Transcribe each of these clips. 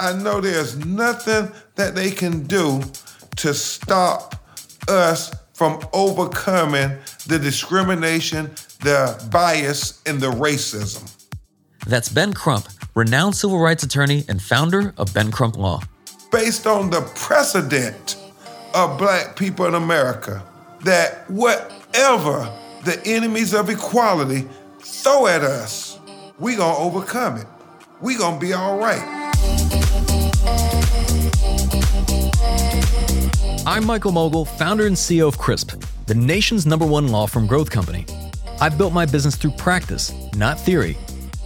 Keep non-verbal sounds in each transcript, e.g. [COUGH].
I know there's nothing that they can do to stop us from overcoming the discrimination, the bias, and the racism. That's Ben Crump, renowned civil rights attorney and founder of Ben Crump Law. Based on the precedent of black people in America, that whatever the enemies of equality throw at us, we gonna overcome it. We gonna be all right. I'm Michael Mogill, founder and CEO of CRISP, the nation's number one law firm growth company. I've built my business through practice, not theory.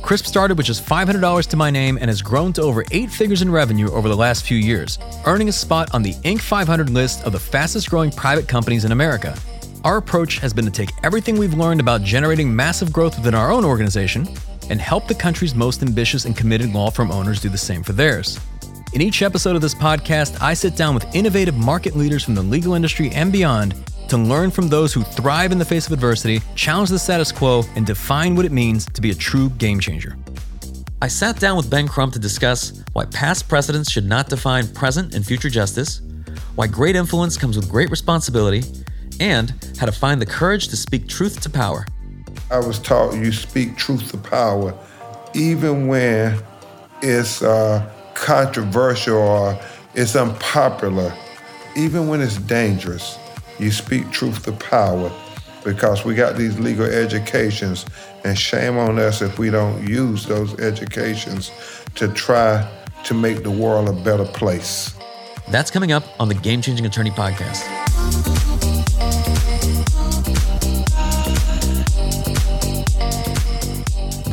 CRISP started with just $500 to my name and has grown to over eight figures in revenue over the last few years, earning a spot on the Inc. 500 list of the fastest growing private companies in America. Our approach has been to take everything we've learned about generating massive growth within our own organization and help the country's most ambitious and committed law firm owners do the same for theirs. In each episode of this podcast, I sit down with innovative market leaders from the legal industry and beyond to learn from those who thrive in the face of adversity, challenge the status quo, and define what it means to be a true game changer. I sat down with Ben Crump to discuss why past precedents should not define present and future justice, why great influence comes with great responsibility, and how to find the courage to speak truth to power. I was taught you speak truth to power, even when it's uh, controversial or it's unpopular, even when it's dangerous, you speak truth to power because we got these legal educations, and shame on us if we don't use those educations to try to make the world a better place. That's coming up on the Game Changing Attorney podcast.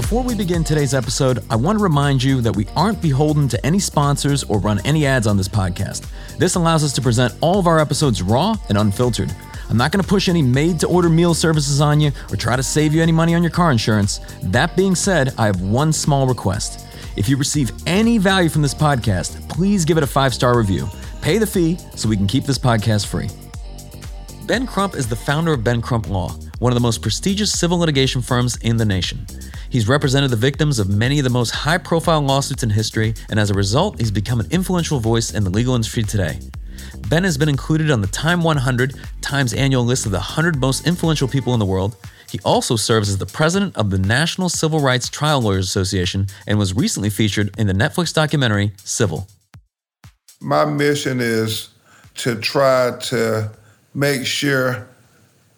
Before we begin today's episode, I want to remind you that we aren't beholden to any sponsors or run any ads on this podcast. This allows us to present all of our episodes raw and unfiltered. I'm not going to push any made to order meal services on you or try to save you any money on your car insurance. That being said, I have one small request. If you receive any value from this podcast, please give it a five star review. Pay the fee so we can keep this podcast free. Ben Crump is the founder of Ben Crump Law, one of the most prestigious civil litigation firms in the nation. He's represented the victims of many of the most high profile lawsuits in history, and as a result, he's become an influential voice in the legal industry today. Ben has been included on the Time 100 Times annual list of the 100 most influential people in the world. He also serves as the president of the National Civil Rights Trial Lawyers Association and was recently featured in the Netflix documentary Civil. My mission is to try to make sure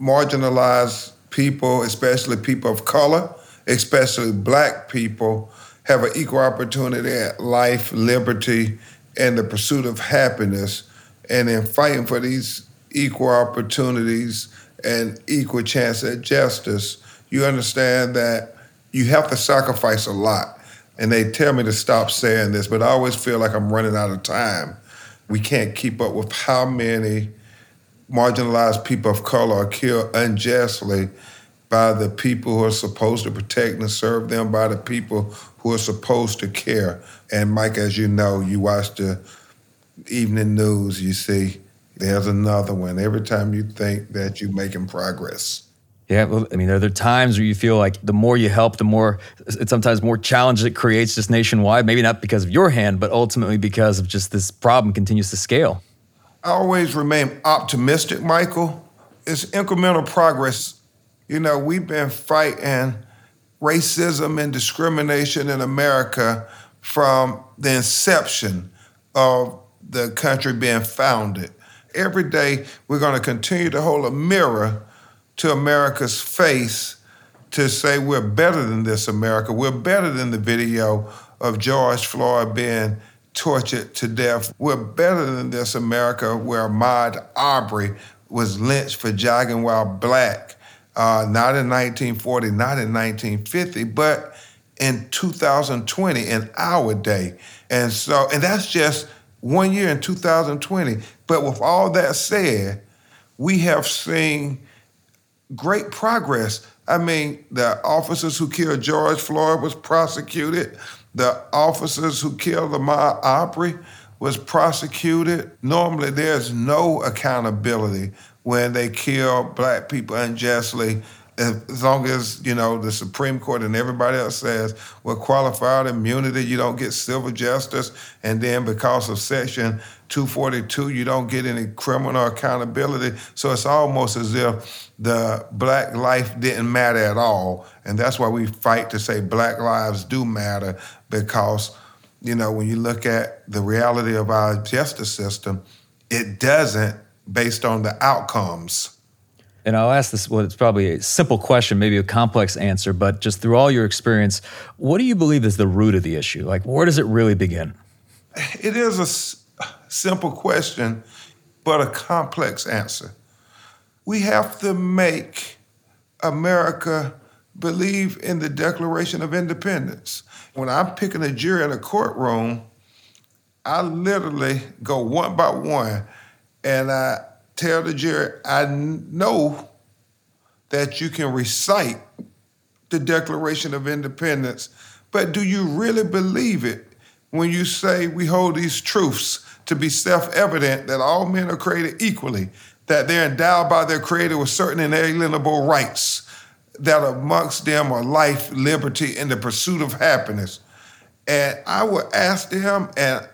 marginalized people, especially people of color, especially black people, have an equal opportunity at life, liberty, and the pursuit of happiness. And in fighting for these equal opportunities and equal chance at justice, you understand that you have to sacrifice a lot. And they tell me to stop saying this, but I always feel like I'm running out of time. We can't keep up with how many marginalized people of color are killed unjustly by the people who are supposed to protect and serve them, by the people who are supposed to care. And Mike, as you know, you watch the evening news, you see there's another one. Every time you think that you're making progress. Yeah, well, I mean, are there times where you feel like the more you help, the more, sometimes more challenge it creates just nationwide? Maybe not because of your hand, but ultimately because of just this problem continues to scale. I always remain optimistic, Michael. It's incremental progress you know, we've been fighting racism and discrimination in America from the inception of the country being founded. Every day, we're going to continue to hold a mirror to America's face to say we're better than this America. We're better than the video of George Floyd being tortured to death. We're better than this America where Ahmaud Arbery was lynched for jogging while black uh, not in 1940, not in 1950, but in 2020, in our day. And so, and that's just one year in 2020. But with all that said, we have seen great progress. I mean, the officers who killed George Floyd was prosecuted. The officers who killed Ahmaud Arbery was prosecuted. Normally, there's no accountability when they kill black people unjustly as long as you know the Supreme Court and everybody else says, well, qualified immunity, you don't get civil justice, and then because of Section 242, you don't get any criminal accountability. So it's almost as if the black life didn't matter at all, and that's why we fight to say black lives do matter because you know when you look at the reality of our justice system, it doesn't based on the outcomes and I'll ask this, well, it's probably a simple question, maybe a complex answer, but just through all your experience, what do you believe is the root of the issue? Like, where does it really begin? It is a s- simple question, but a complex answer. We have to make America believe in the Declaration of Independence. When I'm picking a jury in a courtroom, I literally go one by one and I tell the jury, I know that you can recite the Declaration of Independence, but do you really believe it when you say we hold these truths to be self evident that all men are created equally, that they're endowed by their Creator with certain inalienable rights, that amongst them are life, liberty, and the pursuit of happiness? And I would ask them, and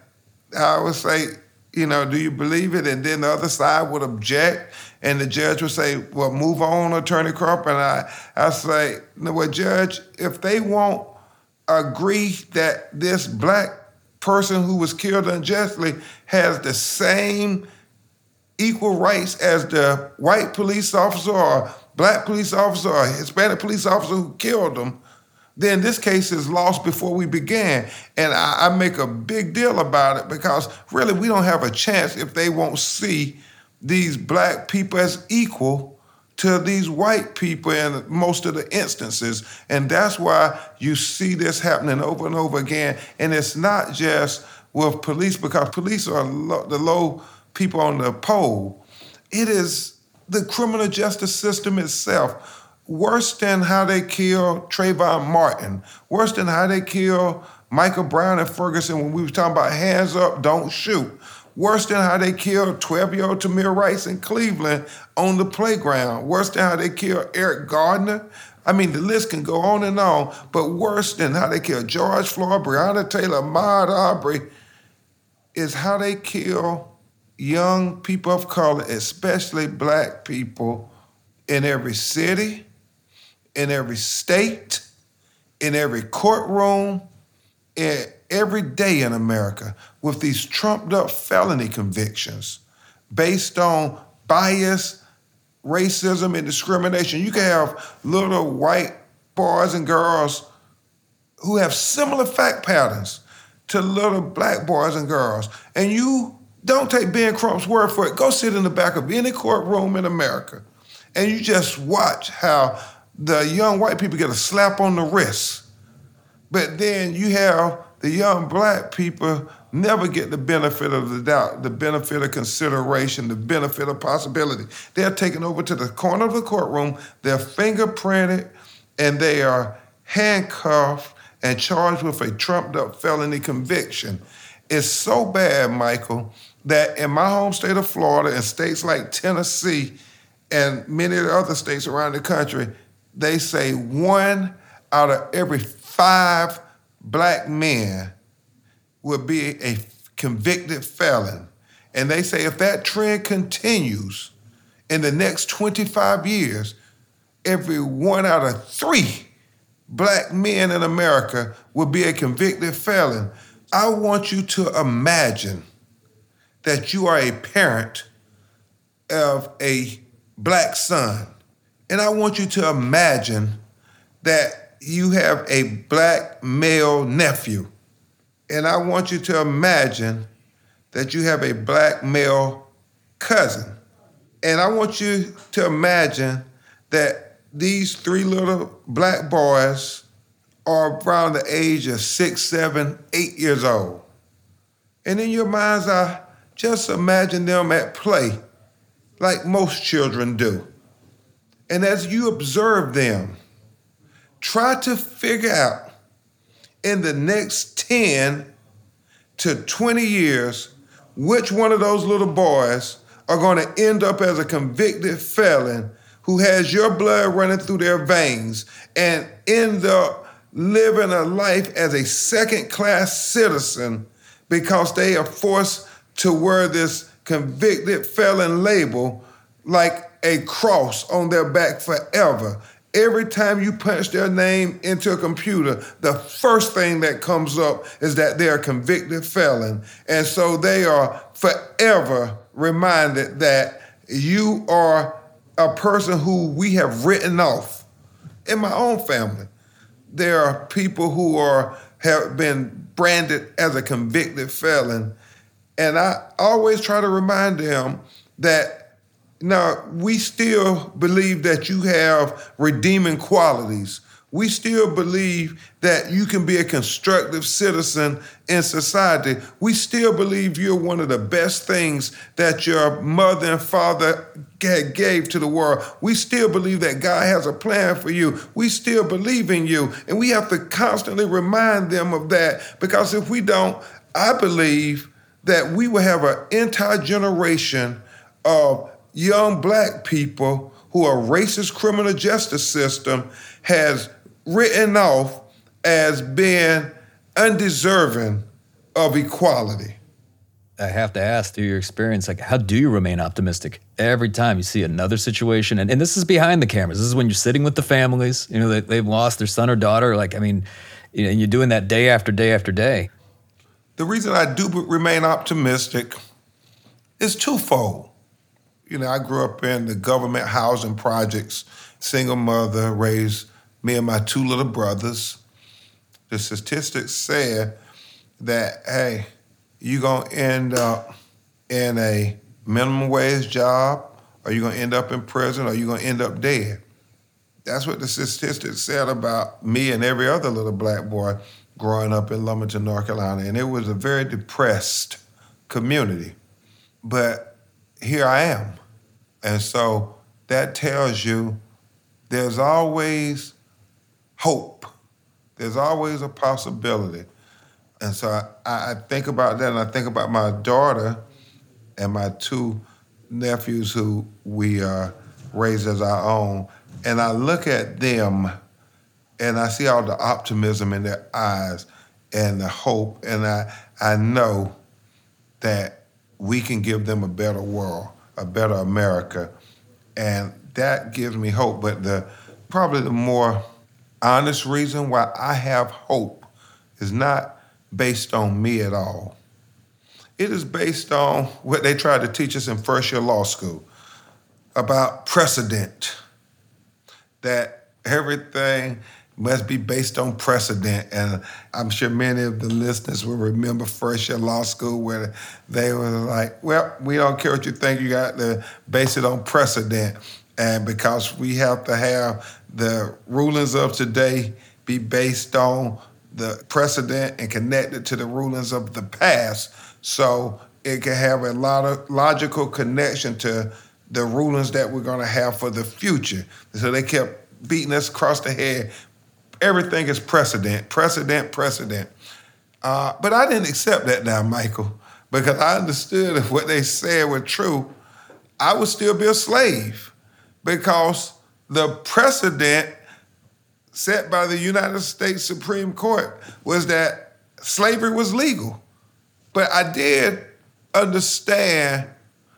I would say, you know, do you believe it? And then the other side would object, and the judge would say, well, move on, Attorney Crump. And I, I say, no, well, Judge, if they won't agree that this black person who was killed unjustly has the same equal rights as the white police officer or black police officer or Hispanic police officer who killed them, then this case is lost before we began. And I, I, make a big deal about it because really we don't have a chance if they won't see these black people as equal to these white people in most of the instances. And that's why you see this happening over and over again. And it's not just with police because police are the low people on the pole. It is the criminal justice system itself worse than how they killed Trayvon Martin, worse than how they killed Michael Brown and Ferguson when we were talking about hands up, don't shoot. Worse than how they killed 12 year old Tamir Rice in Cleveland on the playground. Worse than how they killed Eric Garner. I mean, the list can go on and on, but worse than how they killed George Floyd, Breonna Taylor, Ahmaud Arbery is how they kill young people of color, especially black people, in every city, in every state, in every courtroom, every day in America with these trumped up felony convictions based on bias, racism, and discrimination. You can have little white boys and girls who have similar fact patterns to little black boys and girls. And you don't take Ben Crump's word for it. Go sit in the back of any courtroom in America and you just watch how the young white people get a slap on the wrist, but then you have the young black people never get the benefit of the doubt, the benefit of consideration, the benefit of possibility. They're taken over to the corner of the courtroom, they're fingerprinted, and they are handcuffed and charged with a trumped up felony conviction. It's so bad, Michael, that in my home state of Florida and states like Tennessee and many other states around the country, they say one out of every five black men will be a convicted felon. And they say if that trend continues in the next 25 years, every one out of three black men in America will be a convicted felon. I want you to imagine that you are a parent of a black son and I want you to imagine that you have a black male nephew. And I want you to imagine that you have a black male cousin. And I want you to imagine that these three little black boys are around the age of six, seven, eight years old. And in your mind's eye, just imagine them at play like most children do. And as you observe them, try to figure out in the next 10 to 20 years which one of those little boys are going to end up as a convicted felon who has your blood running through their veins and end up living a life as a second class citizen because they are forced to wear this convicted felon label like a cross on their back forever. Every time you punch their name into a computer, the first thing that comes up is that they're convicted felon. And so they are forever reminded that you are a person who we have written off. In my own family, there are people who are have been branded as a convicted felon, and I always try to remind them that now, we still believe that you have redeeming qualities. We still believe that you can be a constructive citizen in society. We still believe you're one of the best things that your mother and father gave to the world. We still believe that God has a plan for you. We still believe in you. And we have to constantly remind them of that because if we don't, I believe that we will have an entire generation of young black people who a racist criminal justice system has written off as being undeserving of equality. I have to ask through your experience, like, how do you remain optimistic every time you see another situation? And, and this is behind the cameras. This is when you're sitting with the families, you know, they, they've lost their son or daughter. Like, I mean, you know, you're doing that day after day after day. The reason I do remain optimistic is twofold. You know, I grew up in the government housing projects, single mother, raised me and my two little brothers. The statistics said that, hey, you're going to end up in a minimum wage job, or you're going to end up in prison, or you're going to end up dead. That's what the statistics said about me and every other little black boy growing up in Lumberton, North Carolina. And it was a very depressed community. But here I am. And so that tells you there's always hope. There's always a possibility. And so I, I, think about that and I think about my daughter and my two nephews who we uh, raised as our own. And I look at them and I see all the optimism in their eyes and the hope. And I, I know that we can give them a better world, a better America. And that gives me hope. But the probably the more honest reason why I have hope is not based on me at all. It is based on what they tried to teach us in first year law school about precedent, that everything must be based on precedent. And I'm sure many of the listeners will remember first year law school where they were like, well, we don't care what you think, you got to base it on precedent. And because we have to have the rulings of today be based on the precedent and connected to the rulings of the past. So it can have a lot of logical connection to the rulings that we're going to have for the future. So they kept beating us across the head everything is precedent, precedent, precedent. Uh, but I didn't accept that now, Michael, because I understood if what they said were true, I would still be a slave because the precedent set by the United States Supreme Court was that slavery was legal. But I did understand,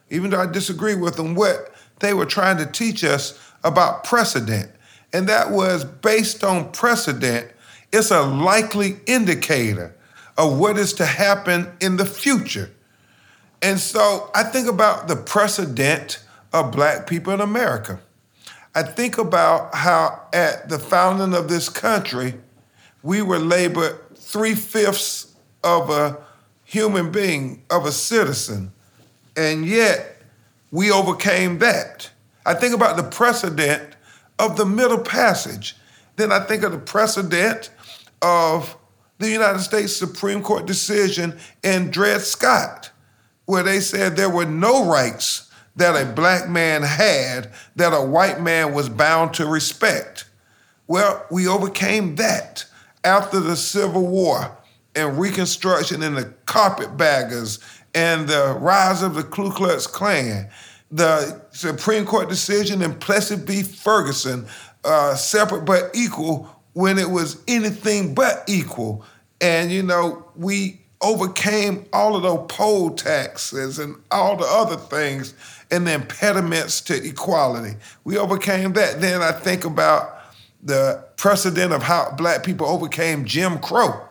even though I disagree with them, what they were trying to teach us about precedent and that was based on precedent. It's a likely indicator of what is to happen in the future. And so I think about the precedent of black people in America. I think about how at the founding of this country, we were labeled three fifths of a human being, of a citizen, and yet we overcame that. I think about the precedent of the Middle Passage. Then I think of the precedent of the United States Supreme Court decision in Dred Scott, where they said there were no rights that a black man had that a white man was bound to respect. Well, we overcame that after the Civil War and Reconstruction and the carpetbaggers and the rise of the Ku Klux Klan the Supreme Court decision in Plessy v. Ferguson, uh, separate but equal, when it was anything but equal. And, you know, we overcame all of those poll taxes and all the other things and the impediments to equality. We overcame that. Then I think about the precedent of how black people overcame Jim Crow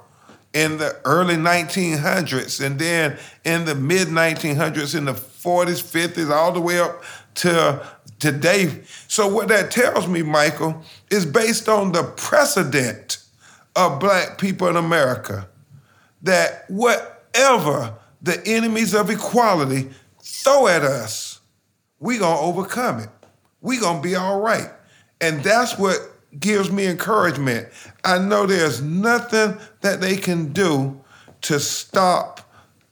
in the early 1900s and then in the mid 1900s in the 40s 50s all the way up to today. So what that tells me michael is based on the precedent of black people in america that whatever the enemies of equality throw at us we're gonna overcome it. We're gonna be all right. And that's what gives me encouragement. I know there's nothing that they can do to stop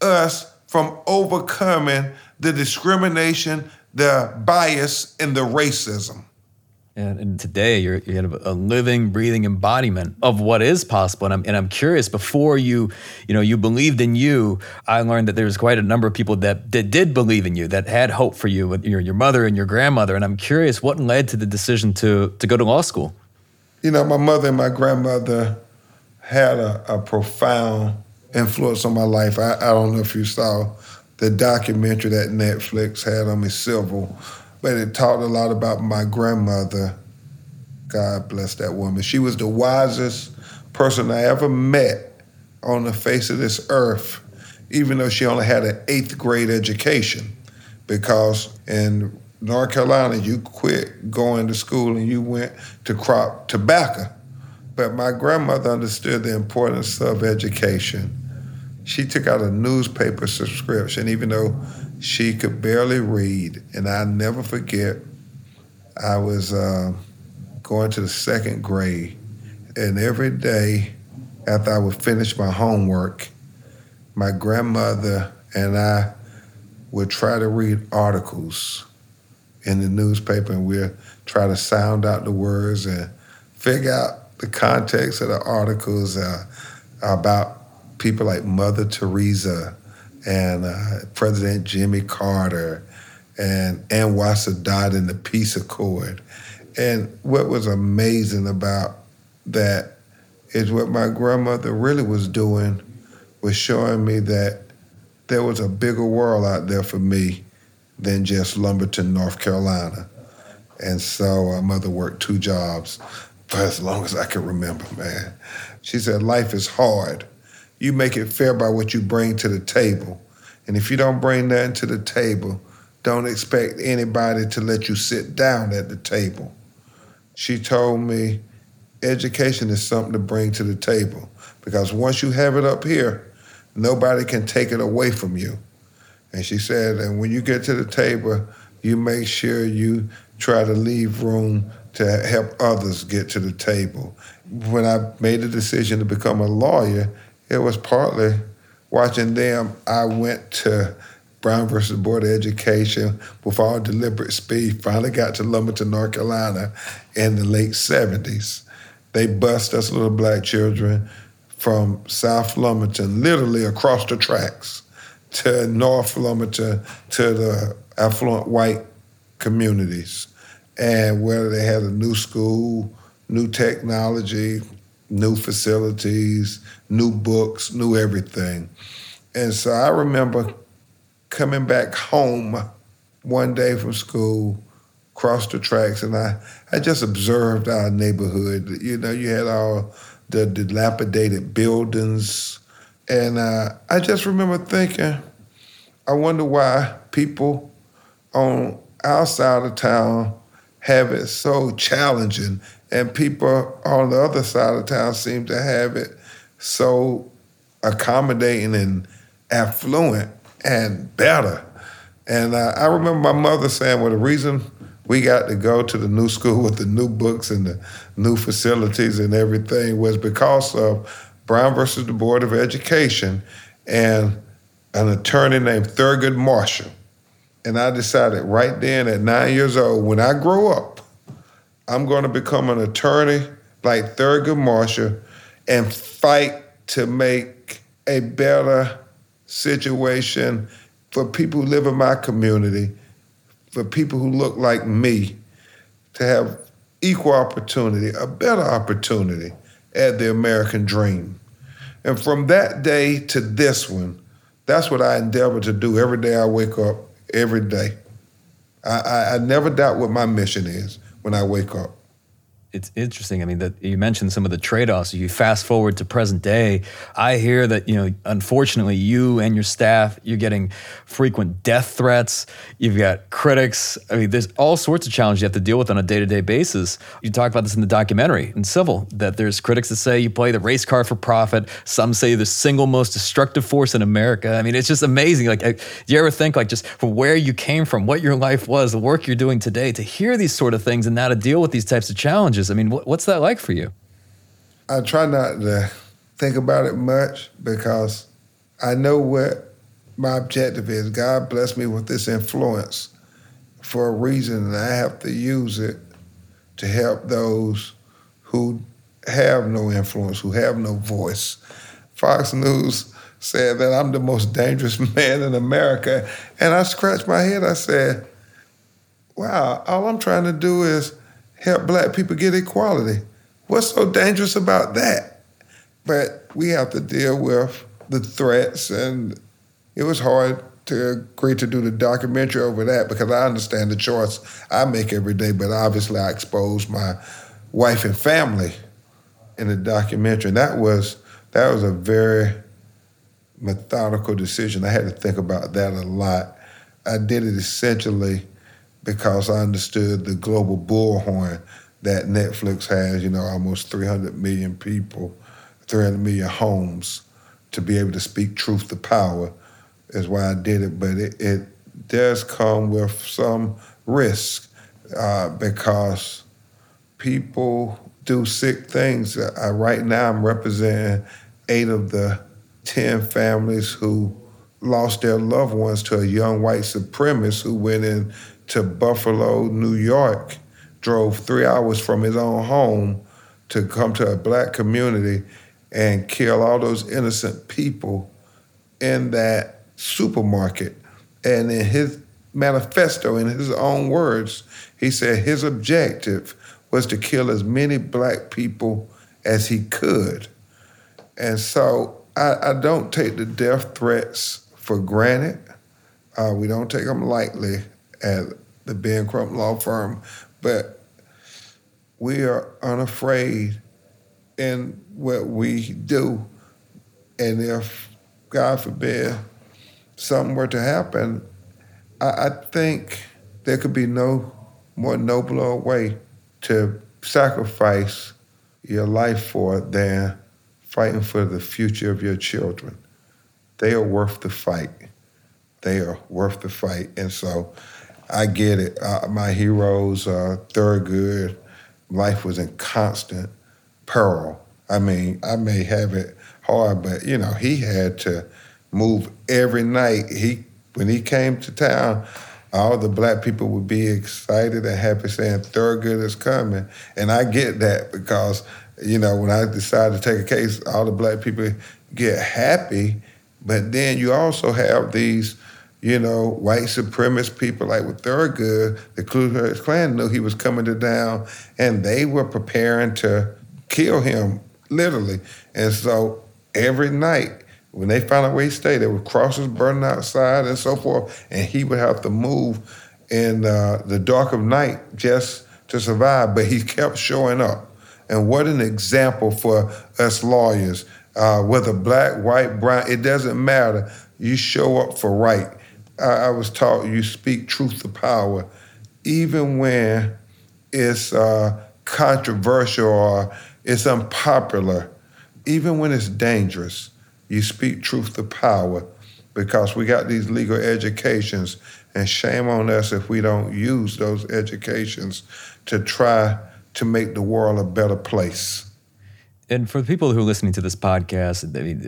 us from overcoming the discrimination, the bias, and the racism. And, and, today you're, you're a living, breathing embodiment of what is possible. And I'm, and I'm curious, before you, you know, you believed in you, I learned that there's quite a number of people that, that did believe in you, that had hope for you, your, your mother and your grandmother. And I'm curious, what led to the decision to, to go to law school? you know, my mother and my grandmother had a, a profound influence on my life. I, I, don't know if you saw the documentary that Netflix had on me, Civil, but it talked a lot about my grandmother. God bless that woman. She was the wisest person I ever met on the face of this earth, even though she only had an eighth grade education. Because in North Carolina, you quit going to school and you went to crop tobacco. But my grandmother understood the importance of education. She took out a newspaper subscription, even though she could barely read. And I never forget, I was uh, going to the second grade, and every day after I would finish my homework, my grandmother and I would try to read articles in the newspaper and we'll try to sound out the words and figure out the context of the articles uh, about people like Mother Teresa and uh, President Jimmy Carter and Anwar Sadat in the Peace Accord. And what was amazing about that is what my grandmother really was doing was showing me that there was a bigger world out there for me than just Lumberton, North Carolina. And so my mother worked two jobs for as long as I can remember, man. She said, Life is hard. You make it fair by what you bring to the table. And if you don't bring that to the table, don't expect anybody to let you sit down at the table. She told me education is something to bring to the table because once you have it up here, nobody can take it away from you. And she said, and when you get to the table, you make sure you try to leave room to help others get to the table. When I made the decision to become a lawyer, it was partly watching them. I went to Brown versus Board of Education with all deliberate speed, finally got to Lumberton, North Carolina in the late 70s. They bused us little black children from South Lumberton, literally across the tracks to North Lumberton to the affluent white communities, and where they had a new school, new technology, new facilities, new books, new everything. And so I remember coming back home one day from school, crossed the tracks, and I, I just observed our neighborhood. You know, you had all the dilapidated buildings, and uh, I just remember thinking, I wonder why people on our side of town have it so challenging, and people on the other side of town seem to have it so accommodating and affluent and better. And I remember my mother saying, well, the reason we got to go to the new school with the new books and the new facilities and everything was because of Brown versus the Board of Education and an attorney named Thurgood Marshall. And I decided right then at nine years old, when I grow up, I'm going to become an attorney like Thurgood Marshall and fight to make a better situation for people who live in my community for people who look like me to have equal opportunity, a better opportunity at the American dream. And from that day to this one, that's what I endeavor to do every day I wake up, every day. I, I, I never doubt what my mission is when I wake up it's interesting. I mean, that you mentioned some of the trade-offs. You fast forward to present day. I hear that you know, unfortunately, you and your staff, you're getting frequent death threats. You've got critics. I mean, there's all sorts of challenges you have to deal with on a day-to-day basis. You talk about this in the documentary in Civil that there's critics that say you play the race car for profit. Some say the single most destructive force in America. I mean, it's just amazing. Like, do you ever think like just from where you came from, what your life was, the work you're doing today, to hear these sort of things and now to deal with these types of challenges? I mean, what's that like for you? I try not to think about it much because I know what my objective is. God blessed me with this influence for a reason, and I have to use it to help those who have no influence, who have no voice. Fox News said that I'm the most dangerous [LAUGHS] man in America, and I scratched my head. I said, wow, all I'm trying to do is help black people get equality. What's so dangerous about that? But we have to deal with the threats, and it was hard to agree to do the documentary over that because I understand the choice I make every day, but obviously I expose my wife and family in the documentary. And that was that was a very methodical decision. I had to think about that a lot. I did it essentially because I understood the global bullhorn that Netflix has, you know, almost 300 million people, 300 million homes to be able to speak truth to power is why I did it. But it, it does come with some risk uh, because people do sick things. Uh, right now, I'm representing eight of the 10 families who lost their loved ones to a young white supremacist who went in to Buffalo, New York, drove three hours from his own home to come to a black community and kill all those innocent people in that supermarket. And in his manifesto, in his own words, he said his objective was to kill as many black people as he could. And so I, I don't take the death threats for granted. Uh, we don't take them lightly at the Ben Crump Law Firm, but we are unafraid in what we do. And if, God forbid, something were to happen, I, I think there could be no more nobler way to sacrifice your life for than fighting for the future of your children. They are worth the fight. They are worth the fight. And so I get it. Uh, my heroes, uh, Thurgood, life was in constant peril. I mean, I may have it hard, but you know, he had to move every night. He when he came to town, all the black people would be excited and happy saying Thurgood is coming. And I get that because, you know, when I decided to take a case, all the black people get happy, but then you also have these you know, white supremacist people like with Thurgood, the Ku Klux Klan knew he was coming to town, and they were preparing to kill him, literally. And so every night, when they found out where he stayed, there were crosses burning outside and so forth, and he would have to move in uh, the dark of night just to survive. But he kept showing up. And what an example for us lawyers, uh, whether black, white, brown, it doesn't matter. You show up for right. I, I was taught you speak truth to power, even when it's uh, controversial or it's unpopular, even when it's dangerous. You speak truth to power because we got these legal educations, and shame on us if we don't use those educations to try to make the world a better place and for the people who are listening to this podcast,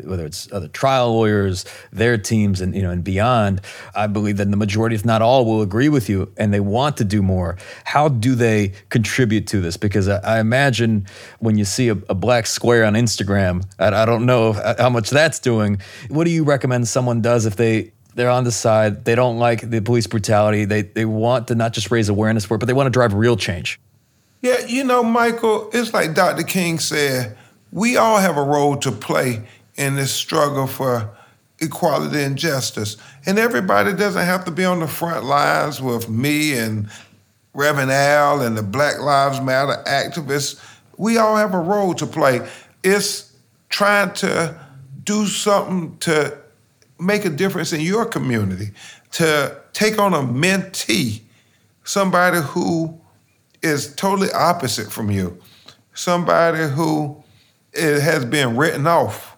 whether it's other trial lawyers, their teams, and you know, and beyond, I believe that the majority, if not all, will agree with you, and they want to do more. How do they contribute to this? Because I, I imagine when you see a, a, black square on Instagram, I, I don't know uh, how much that's doing. What do you recommend someone does if they they're on the side. They don't like the police brutality. They they want to not just raise awareness for it, but they want to drive real change. Yeah, you know, Michael, it's like Dr. King said, we all have a role to play in this struggle for equality and justice. And everybody doesn't have to be on the front lines with me and Reverend Al and the Black Lives Matter activists. We all have a role to play. It's trying to do something to make a difference in your community, to take on a mentee, somebody who is totally opposite from you, somebody who it has been written off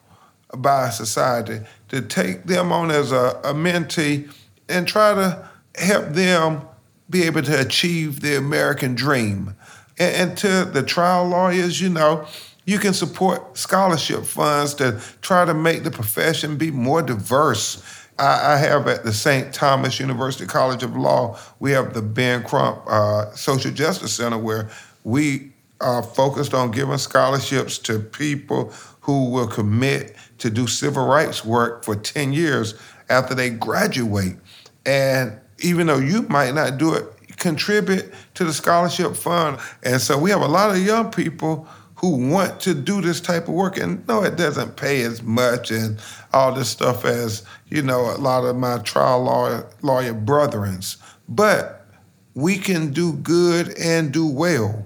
by society, to take them on as a, a mentee and try to help them be able to achieve the American dream. And, and to the trial lawyers, you know, you can support scholarship funds to try to make the profession be more diverse. I, I have at the St. Thomas University College of Law, we have the Ben Crump uh, Social Justice Center where we are focused on giving scholarships to people who will commit to do civil rights work for 10 years after they graduate. And even though you might not do it, contribute to the scholarship fund. And so we have a lot of young people who want to do this type of work and no it doesn't pay as much and all this stuff as you know a lot of my trial lawyer lawyer brethrens but we can do good and do well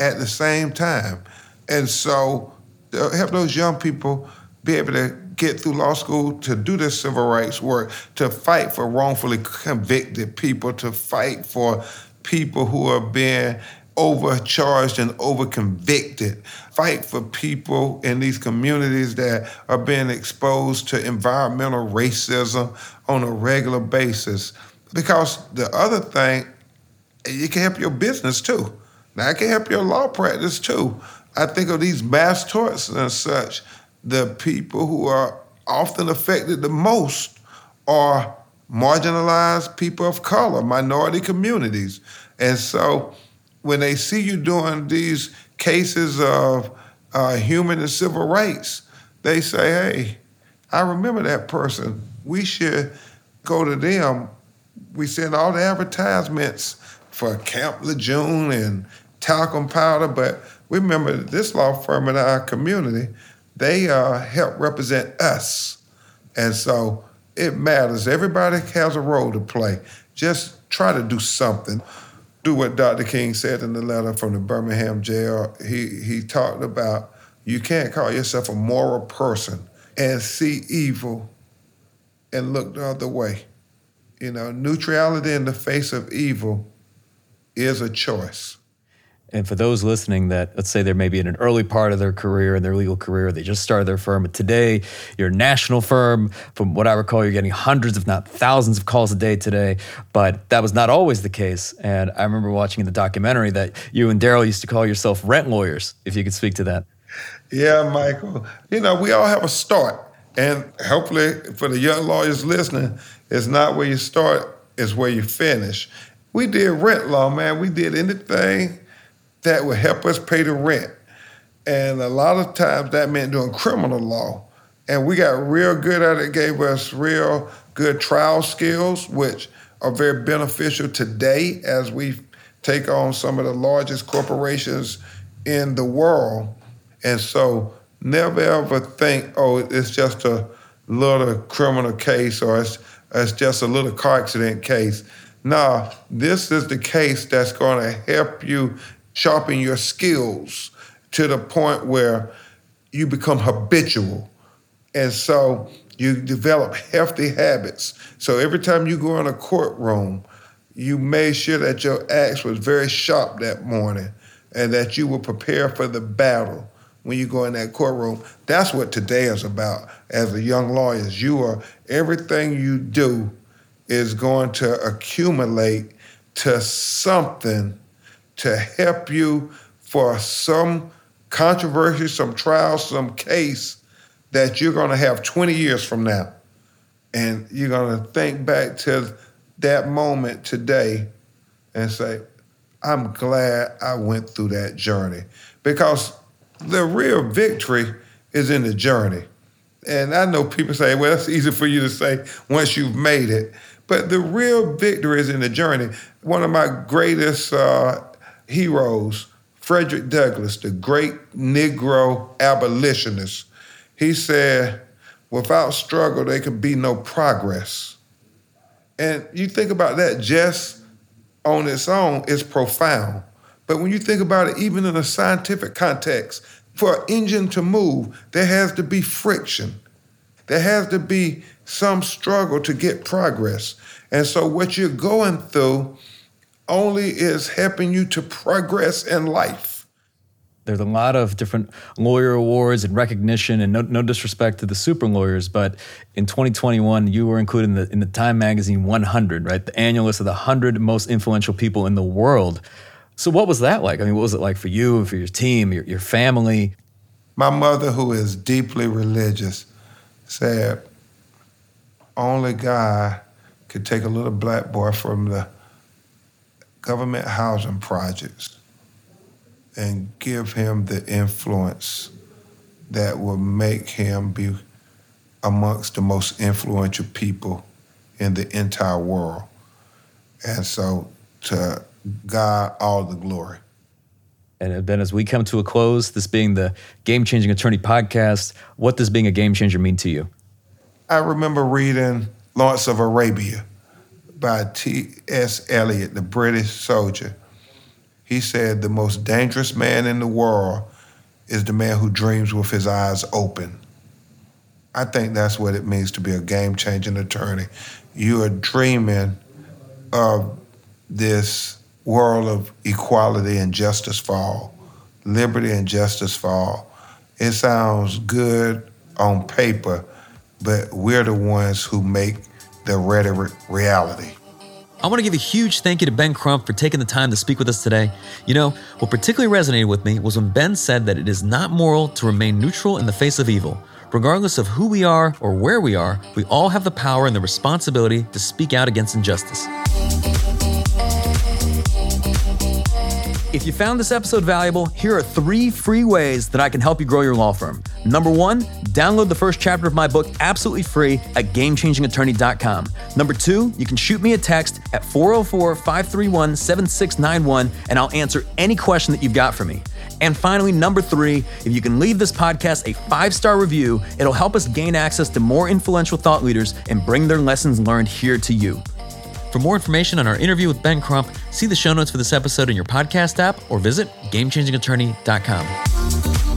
at the same time and so uh, help those young people be able to get through law school to do this civil rights work to fight for wrongfully convicted people to fight for people who are being overcharged and overconvicted. Fight for people in these communities that are being exposed to environmental racism on a regular basis. Because the other thing, you can help your business too. Now, I can help your law practice too. I think of these mass torts and such. The people who are often affected the most are marginalized people of color, minority communities. And so when they see you doing these cases of uh, human and civil rights, they say, hey, I remember that person. We should go to them. We send all the advertisements for Camp Lejeune and talcum powder, but we remember this law firm in our community, they uh, help represent us. And so it matters. Everybody has a role to play. Just try to do something do what Dr. King said in the letter from the Birmingham jail. He he talked about you can't call yourself a moral person and see evil and look the other way. You know, neutrality in the face of evil is a choice. And for those listening that, let's say they're maybe in an early part of their career, in their legal career, they just started their firm. But today, you're a national firm. From what I recall, you're getting hundreds, if not thousands, of calls a day today. But that was not always the case. And I remember watching in the documentary that you and Daryl used to call yourself rent lawyers, if you could speak to that. Yeah, Michael. You know, we all have a start. And hopefully, for the young lawyers listening, it's not where you start, it's where you finish. We did rent law, man. We did anything that would help us pay the rent. And a lot of times that meant doing criminal law. And we got real good at it, gave us real good trial skills, which are very beneficial today as we take on some of the largest corporations in the world. And so never ever think, oh, it's just a little criminal case or it's, it's just a little car accident case. No, this is the case that's going to help you sharpen your skills to the point where you become habitual. And so you develop healthy habits. So every time you go in a courtroom, you made sure that your axe was very sharp that morning and that you were prepared for the battle when you go in that courtroom. That's what today is about as a young lawyer. You are everything you do is going to accumulate to something to help you for some controversy, some trial, some case that you're going to have 20 years from now. And you're going to think back to that moment today and say, I'm glad I went through that journey. Because the real victory is in the journey. And I know people say, well, it's easy for you to say once you've made it. But the real victory is in the journey. One of my greatest uh, heroes, Frederick Douglass, the great Negro abolitionist, he said, without struggle, there can be no progress. And you think about that just on its own, it's profound. But when you think about it, even in a scientific context, for an engine to move, there has to be friction. There has to be some struggle to get progress. And so, what you're going through only is helping you to progress in life. There's a lot of different lawyer awards and recognition, and no, no disrespect to the super lawyers, but in 2021, you were included in the, in the Time Magazine 100, right? The annual list of the 100 most influential people in the world. So, what was that like? I mean, what was it like for you and for your team, your, your family? My mother, who is deeply religious, said, only God could take a little black boy from the government housing projects and give him the influence that will make him be amongst the most influential people in the entire world. And so to God all the glory. And uh, then as we come to a close, this being the Game Changing Attorney podcast, what does being a game changer mean to you? I remember reading Lawrence of Arabia by T.S. Eliot, the British soldier. He said, The most dangerous man in the world is the man who dreams with his eyes open. I think that's what it means to be a game changing attorney. You are dreaming of this world of equality and justice for all, liberty and justice for all. It sounds good on paper, but we're the ones who make the rhetoric reality. I want to give a huge thank you to Ben Crump for taking the time to speak with us today. You know, what particularly resonated with me was when Ben said that it is not moral to remain neutral in the face of evil. Regardless of who we are or where we are, we all have the power and the responsibility to speak out against injustice. If you found this episode valuable, here are three free ways that I can help you grow your law firm. Number one, download the first chapter of my book absolutely free at gamechangingattorney.com. Number two, you can shoot me a text at 404 531 7691 and I'll answer any question that you've got for me. And finally, number three, if you can leave this podcast a five star review, it'll help us gain access to more influential thought leaders and bring their lessons learned here to you. For more information on our interview with Ben Crump, see the show notes for this episode in your podcast app or visit gamechangingattorney.com.